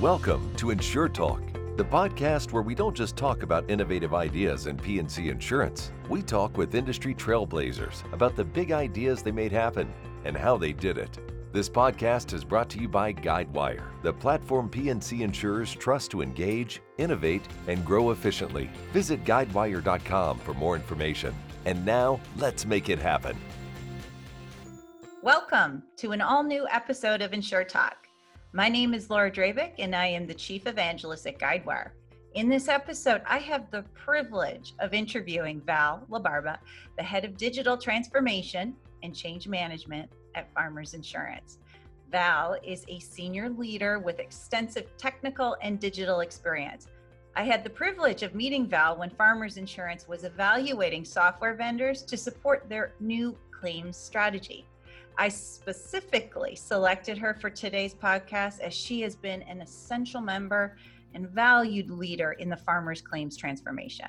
Welcome to Insure Talk, the podcast where we don't just talk about innovative ideas in P&C insurance. We talk with industry trailblazers about the big ideas they made happen and how they did it. This podcast is brought to you by Guidewire, the platform P&C insurers trust to engage, innovate, and grow efficiently. Visit guidewire.com for more information. And now, let's make it happen. Welcome to an all new episode of Insure Talk. My name is Laura Drabik, and I am the Chief Evangelist at Guidewire. In this episode, I have the privilege of interviewing Val LaBarba, the head of digital transformation and change management at Farmers Insurance. Val is a senior leader with extensive technical and digital experience. I had the privilege of meeting Val when Farmers Insurance was evaluating software vendors to support their new claims strategy. I specifically selected her for today's podcast as she has been an essential member and valued leader in the farmers claims transformation.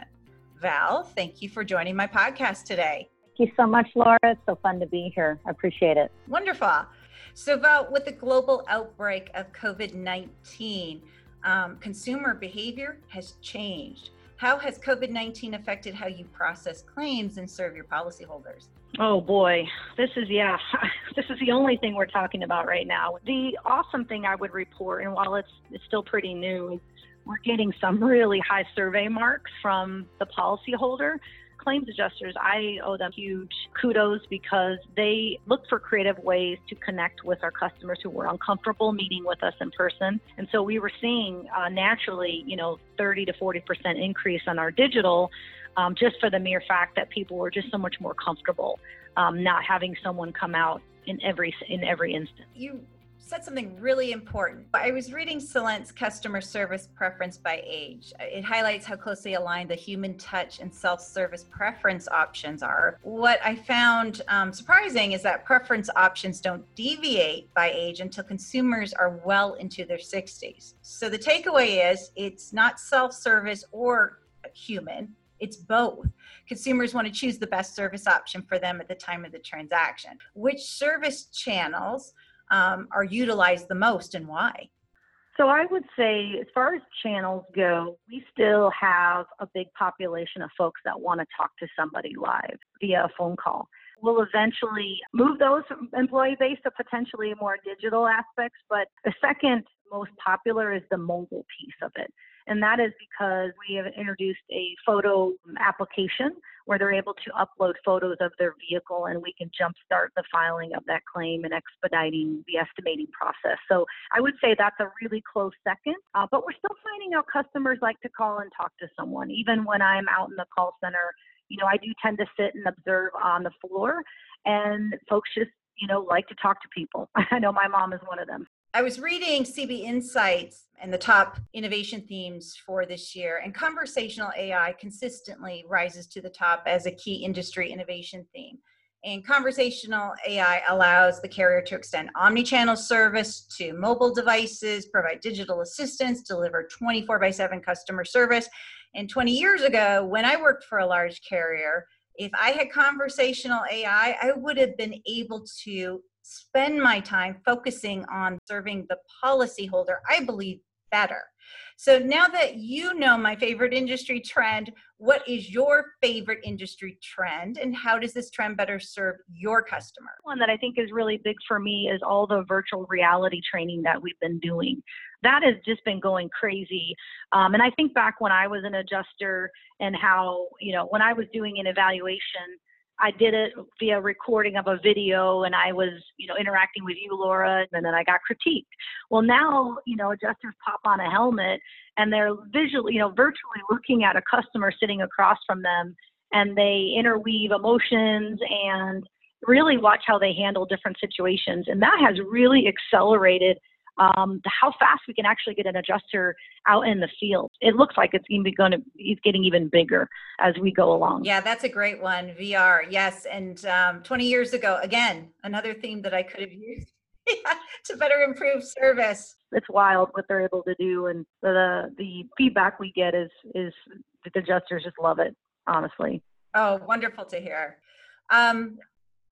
Val, thank you for joining my podcast today. Thank you so much, Laura. It's so fun to be here. I appreciate it. Wonderful. So, Val, with the global outbreak of COVID 19, um, consumer behavior has changed. How has COVID 19 affected how you process claims and serve your policyholders? Oh boy, this is yeah, this is the only thing we're talking about right now. The awesome thing I would report, and while it's it's still pretty new, we're getting some really high survey marks from the policyholder. Claims adjusters, I owe them huge kudos because they look for creative ways to connect with our customers who were uncomfortable meeting with us in person. And so we were seeing uh, naturally, you know, 30 to 40% increase on our digital um, just for the mere fact that people were just so much more comfortable um, not having someone come out in every in every instance. You said something really important. I was reading Celent's customer service preference by age. It highlights how closely aligned the human touch and self service preference options are. What I found um, surprising is that preference options don't deviate by age until consumers are well into their 60s. So the takeaway is it's not self service or human, it's both. Consumers want to choose the best service option for them at the time of the transaction. Which service channels um, are utilized the most and why? So I would say, as far as channels go, we still have a big population of folks that want to talk to somebody live via a phone call. We'll eventually move those employee base to potentially more digital aspects, but the second most popular is the mobile piece of it. And that is because we have introduced a photo application where they're able to upload photos of their vehicle and we can jumpstart the filing of that claim and expediting the estimating process. So I would say that's a really close second, uh, but we're still finding out customers like to call and talk to someone. Even when I'm out in the call center, you know, I do tend to sit and observe on the floor and folks just you know, like to talk to people. I know my mom is one of them. I was reading CB Insights and the top innovation themes for this year, and conversational AI consistently rises to the top as a key industry innovation theme. And conversational AI allows the carrier to extend omni-channel service to mobile devices, provide digital assistance, deliver 24 by 7 customer service. And 20 years ago, when I worked for a large carrier, if I had conversational AI, I would have been able to spend my time focusing on serving the policyholder, I believe, better. So now that you know my favorite industry trend, what is your favorite industry trend and how does this trend better serve your customer? One that I think is really big for me is all the virtual reality training that we've been doing. That has just been going crazy. Um, and I think back when I was an adjuster and how, you know, when I was doing an evaluation, I did it via recording of a video and I was, you know, interacting with you, Laura, and then I got critiqued. Well, now, you know, adjusters pop on a helmet and they're visually, you know, virtually looking at a customer sitting across from them and they interweave emotions and really watch how they handle different situations. And that has really accelerated um, how fast we can actually get an adjuster out in the field. It looks like it's even going to, it's getting even bigger as we go along. Yeah, that's a great one. VR, yes. And um, 20 years ago, again, another theme that I could have used to better improve service. It's wild what they're able to do, and the the feedback we get is is the adjusters just love it. Honestly. Oh, wonderful to hear. Um,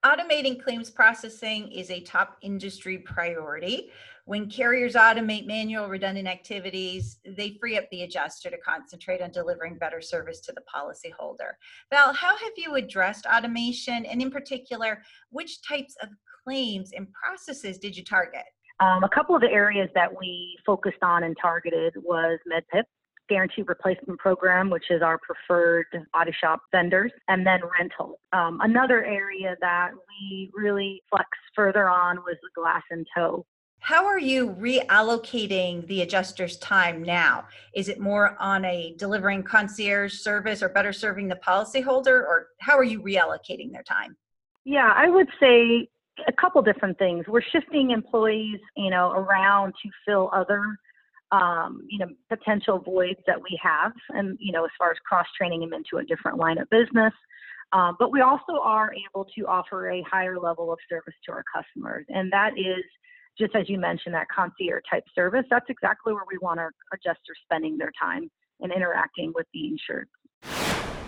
Automating claims processing is a top industry priority. When carriers automate manual redundant activities, they free up the adjuster to concentrate on delivering better service to the policyholder. Val, how have you addressed automation and in particular, which types of claims and processes did you target? Um, a couple of the areas that we focused on and targeted was MedPIP, guaranteed replacement program, which is our preferred body shop vendors, and then rental. Um, another area that we really flex further on was the glass and tow. How are you reallocating the adjuster's time now? Is it more on a delivering concierge service or better serving the policyholder, or how are you reallocating their time? Yeah, I would say a couple different things. We're shifting employees, you know, around to fill other um, you know, potential voids that we have, and you know, as far as cross training them into a different line of business. Um, but we also are able to offer a higher level of service to our customers, and that is just as you mentioned, that concierge type service. That's exactly where we want our adjusters spending their time and interacting with the insured.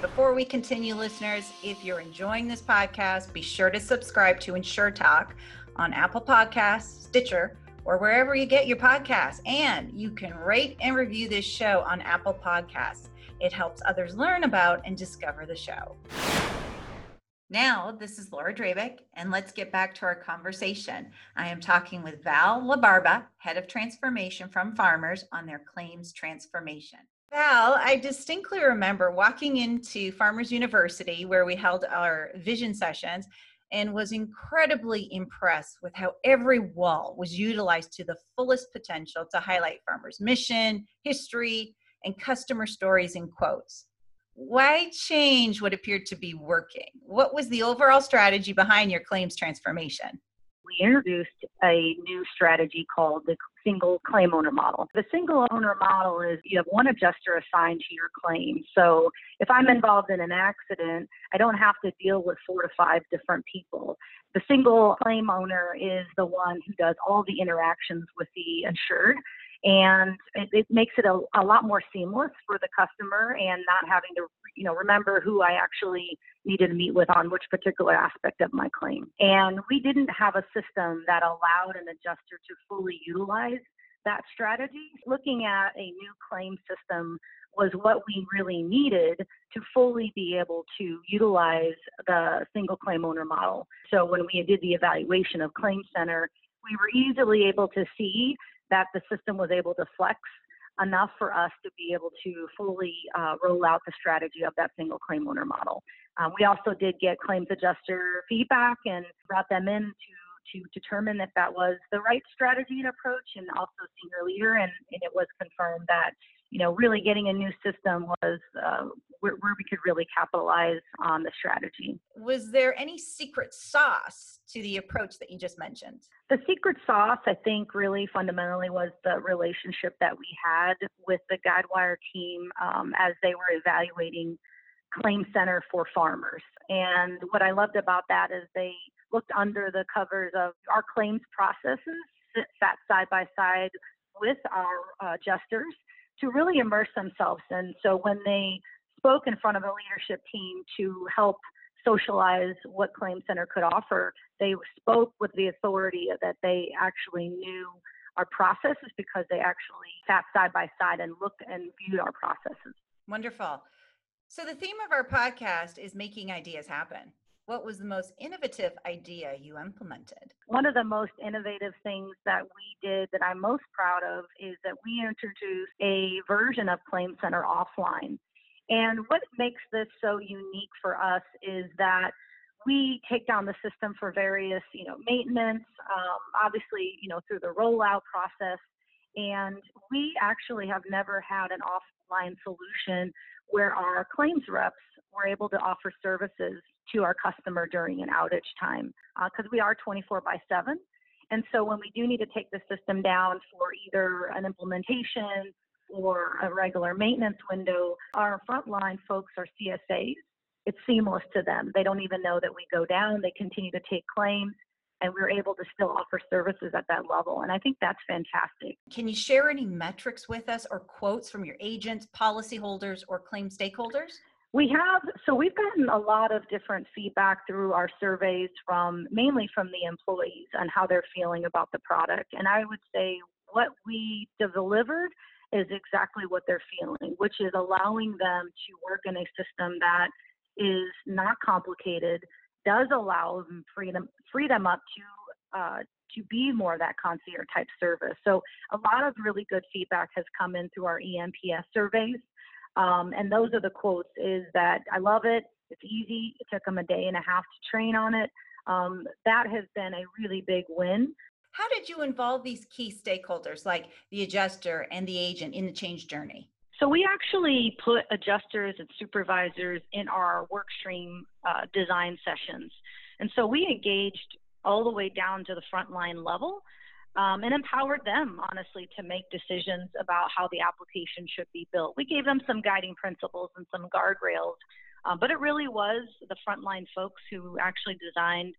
Before we continue, listeners, if you're enjoying this podcast, be sure to subscribe to Insure Talk on Apple Podcasts, Stitcher, or wherever you get your podcasts. And you can rate and review this show on Apple Podcasts. It helps others learn about and discover the show. Now, this is Laura Drabik, and let's get back to our conversation. I am talking with Val LaBarba, Head of Transformation from Farmers, on their claims transformation. Val, I distinctly remember walking into Farmers University where we held our vision sessions and was incredibly impressed with how every wall was utilized to the fullest potential to highlight farmers' mission, history, and customer stories and quotes. Why change what appeared to be working? What was the overall strategy behind your claims transformation? We introduced a new strategy called the single claim owner model. The single owner model is you have one adjuster assigned to your claim. So if I'm involved in an accident, I don't have to deal with four to five different people. The single claim owner is the one who does all the interactions with the insured and it, it makes it a, a, lot more seamless for the customer and not having to you know remember who i actually needed to meet with on which particular aspect of my claim. And we didn't have a system that allowed an adjuster to fully utilize that strategy. Looking at a new claim system was what we really needed to fully be able to utilize the single claim owner model. So when we did the evaluation of claim center we were easily able to see that the system was able to flex enough for us to be able to fully uh, roll out the strategy of that single claim owner model. Um, we also did get claims adjuster feedback and brought them in to to determine if that was the right strategy and approach and also senior leader and, and it was confirmed that you know, really getting a new system was uh, where, where, we could really capitalize on the strategy. Was there any secret sauce to the approach that you just mentioned? The secret sauce, I think, really fundamentally was the relationship that we had with the Guidewire team um, as they were evaluating Claim Center for farmers. And what I loved about that is they looked under the covers of our claims processes, sat side by side with our uh, adjusters to really immerse themselves. And so when they spoke in front of a leadership team to help socialize what Claim Center could offer, they spoke with the authority that they actually knew our processes because they actually sat side by side and looked and viewed our processes. Wonderful. So, the theme of our podcast is making ideas happen. What was the most innovative idea you implemented? One of the most innovative things that we did that I'm most proud of is that we introduced a version of Claim Center offline. And what makes this so unique for us is that we take down the system for various, you know, maintenance, um, obviously, you know, through the rollout process. And we actually have never had an offline solution where our claims reps were able to offer services to our customer during an outage time because uh, we are 24 by 7. And so when we do need to take the system down for either an implementation or a regular maintenance window, our frontline folks are CSAs. It's seamless to them. They don't even know that we go down. They continue to take claims and we're able to still offer services at that level. And I think that's fantastic. Can you share any metrics with us or quotes from your agents, policyholders, or claim stakeholders? We have, so we've gotten a lot of different feedback through our surveys from mainly from the employees on how they're feeling about the product. And I would say what we delivered is exactly what they're feeling, which is allowing them to work in a system that is not complicated, does allow them freedom, free them up to uh, to be more that concierge type service. So a lot of really good feedback has come in through our eNPS surveys. Um, and those are the quotes is that I love it. It's easy. It took them a day and a half to train on it. Um, that has been a really big win. How did you involve these key stakeholders like the adjuster and the agent in the change journey? So we actually put adjusters and supervisors in our workstream uh, design sessions. And so we engaged all the way down to the frontline level um, and empowered them, honestly, to make decisions about how the application should be built. We gave them some guiding principles and some guardrails, um, but it really was the frontline folks who actually designed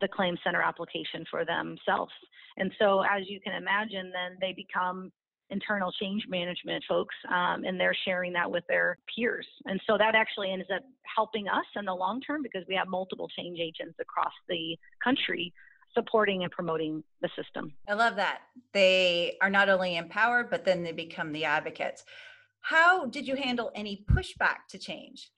the claim center application for themselves. And so, as you can imagine, then they become internal change management folks, um, and they're sharing that with their peers. And so that actually ends up helping us in the long term because we have multiple change agents across the country supporting and promoting the system. I love that. They are not only empowered, but then they become the advocates. How did you handle any pushback to change?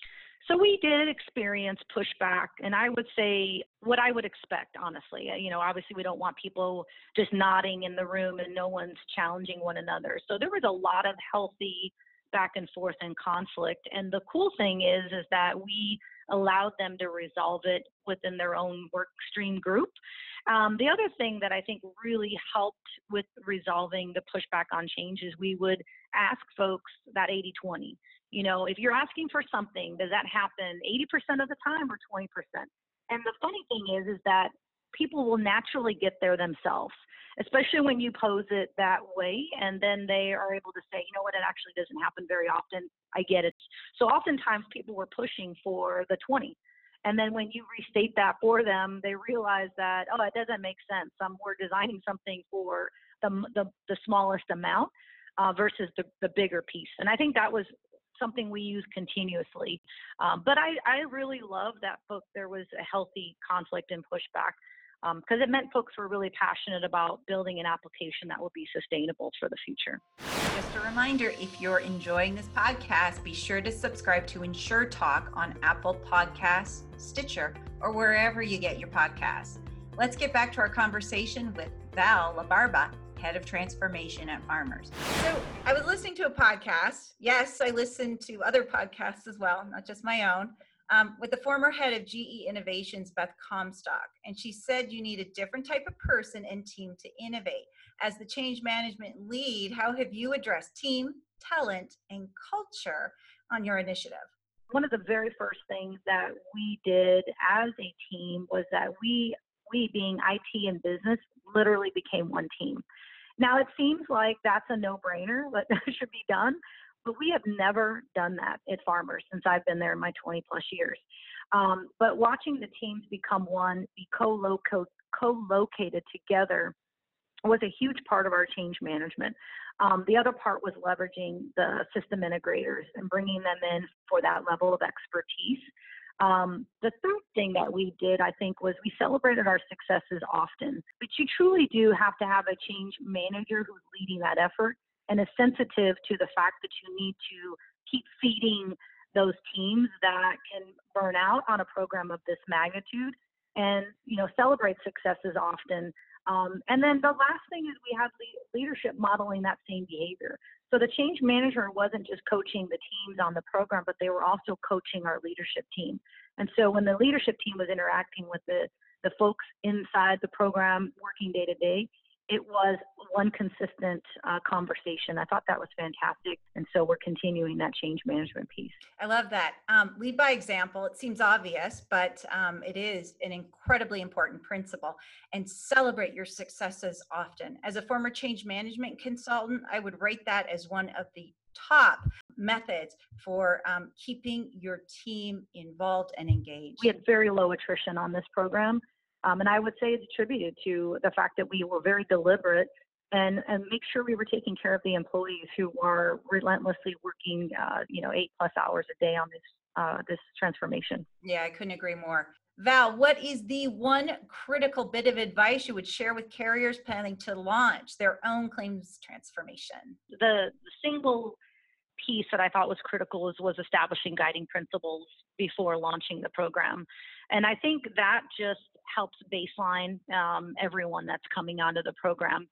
So we did experience pushback, and I would say what I would expect, honestly. Uh, you know, obviously we don't want people just nodding in the room and no one's challenging one another. So there was a lot of healthy back and forth and conflict. And the cool thing is, is that we allowed them to resolve it within their own work stream group. Um, the other thing that I think really helped with resolving the pushback on change is we would ask folks that 80 20. You know, if you're asking for something, does that happen 80% of the time or 20%? And the funny thing is, is that people will naturally get there themselves, especially when you pose it that way. And then they are able to say, you know what, it actually doesn't happen very often. I get it. So oftentimes people were pushing for the 20. And then when you restate that for them, they realize that, oh, it doesn't make sense. Um, we're designing something for the, the, the smallest amount uh, versus the, the bigger piece. And I think that was something we use continuously. Um, but I, I really love that book. There was a healthy conflict and pushback because um, it meant folks were really passionate about building an application that will be sustainable for the future. Just a reminder if you're enjoying this podcast, be sure to subscribe to Insure Talk on Apple Podcasts, Stitcher, or wherever you get your podcasts. Let's get back to our conversation with Val LaBarba, head of transformation at Farmers. So I was listening to a podcast. Yes, I listen to other podcasts as well, not just my own, um, with the former head of GE Innovations, Beth Comstock. And she said you need a different type of person and team to innovate. As the change management lead, how have you addressed team, talent, and culture on your initiative? One of the very first things that we did as a team was that we, we being IT and business, literally became one team. Now, it seems like that's a no brainer but that should be done, but we have never done that at Farmers since I've been there in my 20 plus years. Um, but watching the teams become one, be co located together was a huge part of our change management. Um, the other part was leveraging the system integrators and bringing them in for that level of expertise. Um, the third thing that we did, I think, was we celebrated our successes often. But you truly do have to have a change manager who's leading that effort and is sensitive to the fact that you need to keep feeding those teams that can burn out on a program of this magnitude and you know celebrate successes often um, and then the last thing is we have le- leadership modeling that same behavior so the change manager wasn't just coaching the teams on the program, but they were also coaching our leadership team. And so when the leadership team was interacting with the, the folks inside the program working day to day, it was one consistent uh, conversation. I thought that was fantastic. And so we're continuing that change management piece. I love that. Um, lead by example. It seems obvious, but um, it is an incredibly important principle. And celebrate your successes often. As a former change management consultant, I would rate that as one of the top methods for um, keeping your team involved and engaged. We had very low attrition on this program. Um, and I would say it's attributed to the fact that we were very deliberate and, and make sure we were taking care of the employees who are relentlessly working, uh, you know, eight plus hours a day on this uh, this transformation. Yeah, I couldn't agree more. Val, what is the one critical bit of advice you would share with carriers planning to launch their own claims transformation? The, the single piece that I thought was critical was, was establishing guiding principles before launching the program. And I think that just helps baseline um, everyone that's coming onto the program.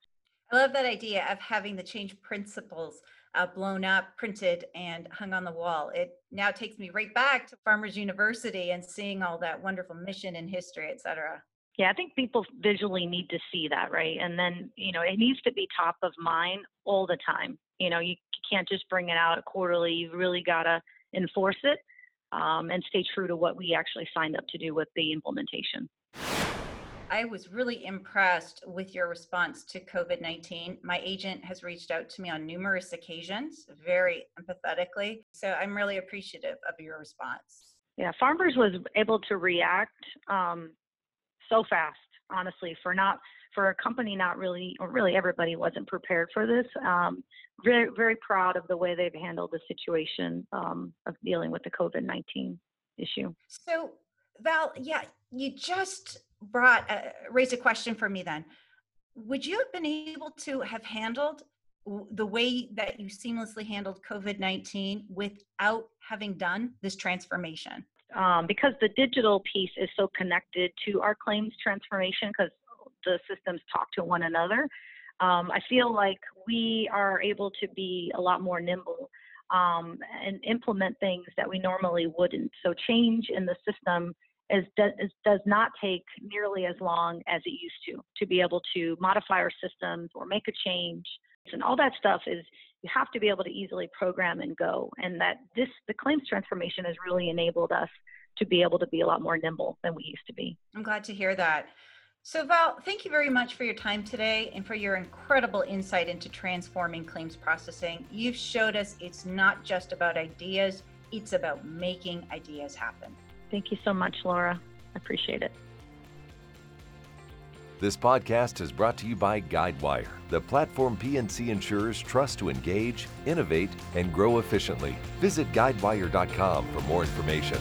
I love that idea of having the change principles uh, blown up, printed, and hung on the wall. It now takes me right back to Farmers University and seeing all that wonderful mission and history, et cetera. Yeah, I think people visually need to see that, right? And then, you know, it needs to be top of mind all the time. You know, you can't just bring it out quarterly. You've really got to enforce it um, and stay true to what we actually signed up to do with the implementation. I was really impressed with your response to COVID 19. My agent has reached out to me on numerous occasions, very empathetically. So I'm really appreciative of your response. Yeah, Farmers was able to react um, so fast, honestly, for not for a company not really, or really everybody wasn't prepared for this. Um, very, very proud of the way they've handled the situation um, of dealing with the COVID 19 issue. So, Val, yeah, you just brought uh, raised a question for me then. Would you have been able to have handled the way that you seamlessly handled COVID 19 without having done this transformation? Um, because the digital piece is so connected to our claims transformation, because the systems talk to one another, um, I feel like we are able to be a lot more nimble um, and implement things that we normally wouldn't. So, change in the system is, is, does not take nearly as long as it used to to be able to modify our systems or make a change. And all that stuff is you have to be able to easily program and go. And that this the claims transformation has really enabled us to be able to be a lot more nimble than we used to be. I'm glad to hear that. So, Val, thank you very much for your time today and for your incredible insight into transforming claims processing. You've showed us it's not just about ideas, it's about making ideas happen. Thank you so much, Laura. I appreciate it. This podcast is brought to you by Guidewire, the platform P&C insurers trust to engage, innovate, and grow efficiently. Visit guidewire.com for more information.